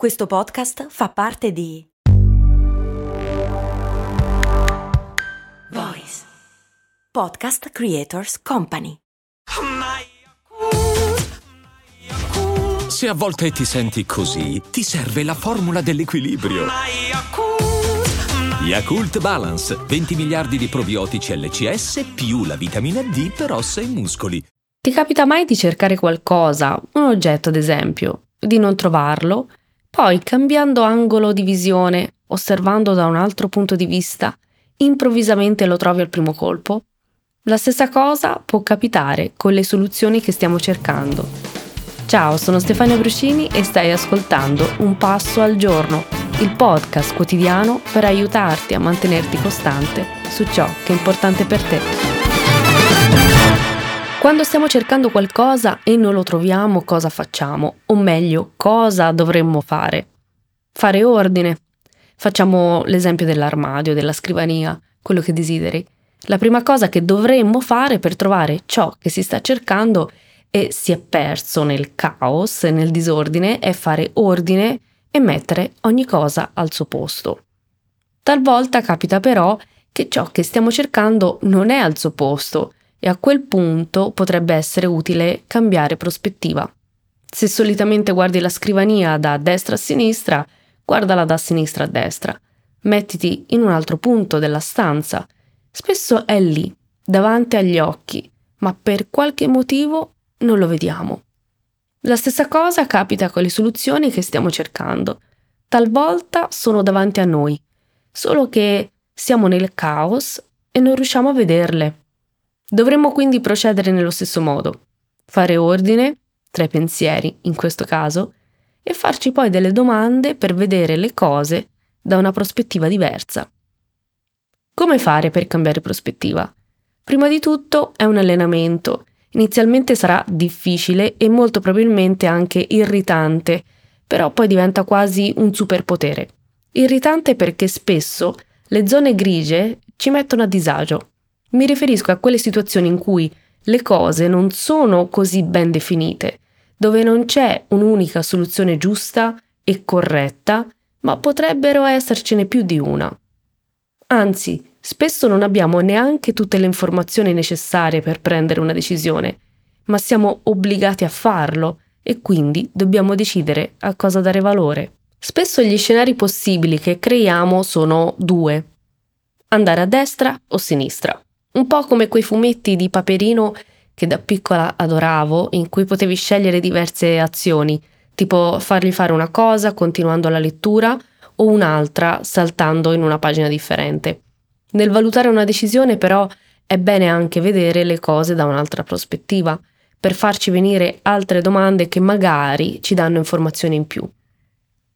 Questo podcast fa parte di Voice Podcast Creators Company. Se a volte ti senti così, ti serve la formula dell'equilibrio. Yakult Balance, 20 miliardi di probiotici LCS più la vitamina D per ossa e muscoli. Ti capita mai di cercare qualcosa, un oggetto ad esempio, di non trovarlo poi, cambiando angolo di visione, osservando da un altro punto di vista, improvvisamente lo trovi al primo colpo? La stessa cosa può capitare con le soluzioni che stiamo cercando. Ciao, sono Stefania Brucini e stai ascoltando Un Passo al Giorno, il podcast quotidiano per aiutarti a mantenerti costante su ciò che è importante per te. Quando stiamo cercando qualcosa e non lo troviamo, cosa facciamo? O meglio, cosa dovremmo fare? Fare ordine. Facciamo l'esempio dell'armadio, della scrivania, quello che desideri. La prima cosa che dovremmo fare per trovare ciò che si sta cercando e si è perso nel caos nel disordine è fare ordine e mettere ogni cosa al suo posto. Talvolta capita però che ciò che stiamo cercando non è al suo posto e a quel punto potrebbe essere utile cambiare prospettiva. Se solitamente guardi la scrivania da destra a sinistra, guardala da sinistra a destra. Mettiti in un altro punto della stanza. Spesso è lì, davanti agli occhi, ma per qualche motivo non lo vediamo. La stessa cosa capita con le soluzioni che stiamo cercando. Talvolta sono davanti a noi, solo che siamo nel caos e non riusciamo a vederle. Dovremmo quindi procedere nello stesso modo, fare ordine tra i pensieri, in questo caso, e farci poi delle domande per vedere le cose da una prospettiva diversa. Come fare per cambiare prospettiva? Prima di tutto è un allenamento. Inizialmente sarà difficile e molto probabilmente anche irritante, però poi diventa quasi un superpotere. Irritante perché spesso le zone grigie ci mettono a disagio mi riferisco a quelle situazioni in cui le cose non sono così ben definite, dove non c'è un'unica soluzione giusta e corretta, ma potrebbero essercene più di una. Anzi, spesso non abbiamo neanche tutte le informazioni necessarie per prendere una decisione, ma siamo obbligati a farlo e quindi dobbiamo decidere a cosa dare valore. Spesso gli scenari possibili che creiamo sono due. Andare a destra o sinistra. Un po' come quei fumetti di Paperino che da piccola adoravo, in cui potevi scegliere diverse azioni, tipo fargli fare una cosa continuando la lettura o un'altra saltando in una pagina differente. Nel valutare una decisione però è bene anche vedere le cose da un'altra prospettiva, per farci venire altre domande che magari ci danno informazioni in più.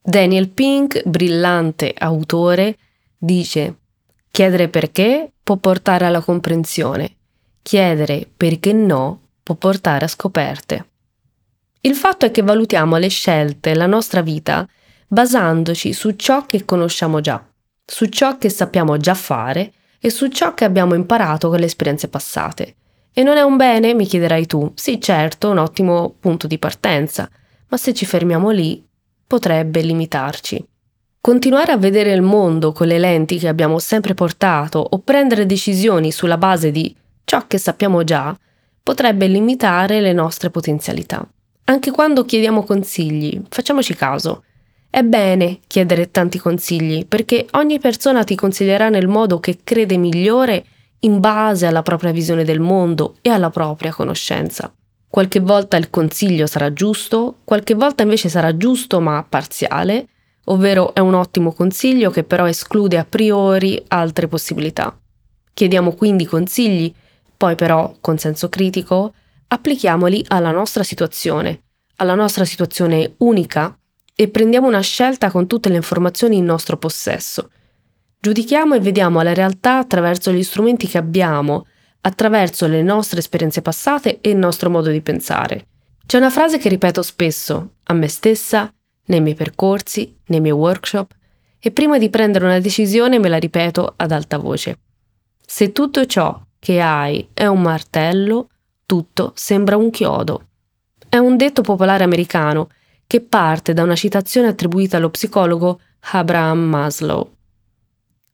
Daniel Pink, brillante autore, dice Chiedere perché può portare alla comprensione, chiedere perché no può portare a scoperte. Il fatto è che valutiamo le scelte, la nostra vita, basandoci su ciò che conosciamo già, su ciò che sappiamo già fare e su ciò che abbiamo imparato con le esperienze passate. E non è un bene, mi chiederai tu. Sì, certo, un ottimo punto di partenza, ma se ci fermiamo lì, potrebbe limitarci. Continuare a vedere il mondo con le lenti che abbiamo sempre portato o prendere decisioni sulla base di ciò che sappiamo già potrebbe limitare le nostre potenzialità. Anche quando chiediamo consigli, facciamoci caso. È bene chiedere tanti consigli perché ogni persona ti consiglierà nel modo che crede migliore in base alla propria visione del mondo e alla propria conoscenza. Qualche volta il consiglio sarà giusto, qualche volta invece sarà giusto ma parziale, ovvero è un ottimo consiglio che però esclude a priori altre possibilità. Chiediamo quindi consigli, poi però, con senso critico, applichiamoli alla nostra situazione, alla nostra situazione unica e prendiamo una scelta con tutte le informazioni in nostro possesso. Giudichiamo e vediamo la realtà attraverso gli strumenti che abbiamo, attraverso le nostre esperienze passate e il nostro modo di pensare. C'è una frase che ripeto spesso, a me stessa nei miei percorsi, nei miei workshop e prima di prendere una decisione me la ripeto ad alta voce. Se tutto ciò che hai è un martello, tutto sembra un chiodo. È un detto popolare americano che parte da una citazione attribuita allo psicologo Abraham Maslow.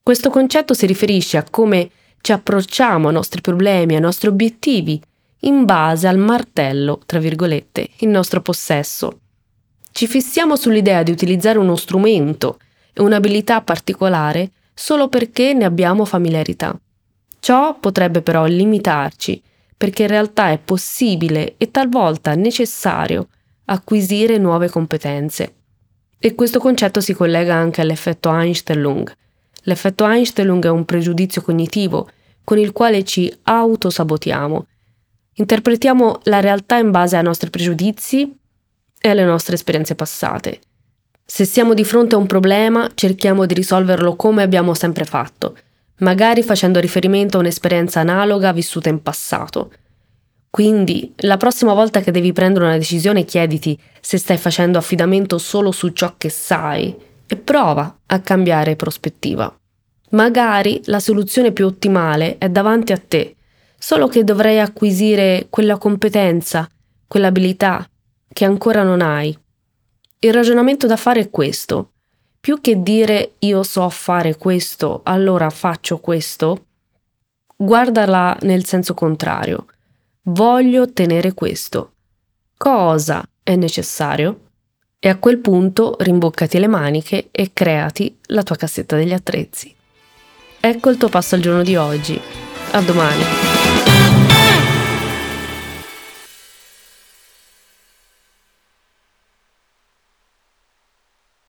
Questo concetto si riferisce a come ci approcciamo ai nostri problemi, ai nostri obiettivi, in base al martello, tra virgolette, in nostro possesso. Ci fissiamo sull'idea di utilizzare uno strumento e un'abilità particolare solo perché ne abbiamo familiarità. Ciò potrebbe però limitarci, perché in realtà è possibile e talvolta necessario acquisire nuove competenze. E questo concetto si collega anche all'effetto Einstein-Lung. L'effetto Einstein-Lung è un pregiudizio cognitivo con il quale ci autosabotiamo. Interpretiamo la realtà in base ai nostri pregiudizi e alle nostre esperienze passate. Se siamo di fronte a un problema, cerchiamo di risolverlo come abbiamo sempre fatto, magari facendo riferimento a un'esperienza analoga vissuta in passato. Quindi, la prossima volta che devi prendere una decisione, chiediti se stai facendo affidamento solo su ciò che sai e prova a cambiare prospettiva. Magari la soluzione più ottimale è davanti a te, solo che dovrai acquisire quella competenza, quell'abilità che ancora non hai. Il ragionamento da fare è questo. Più che dire io so fare questo, allora faccio questo, guardala nel senso contrario. Voglio ottenere questo. Cosa è necessario? E a quel punto rimboccati le maniche e creati la tua cassetta degli attrezzi. Ecco il tuo passo al giorno di oggi. A domani.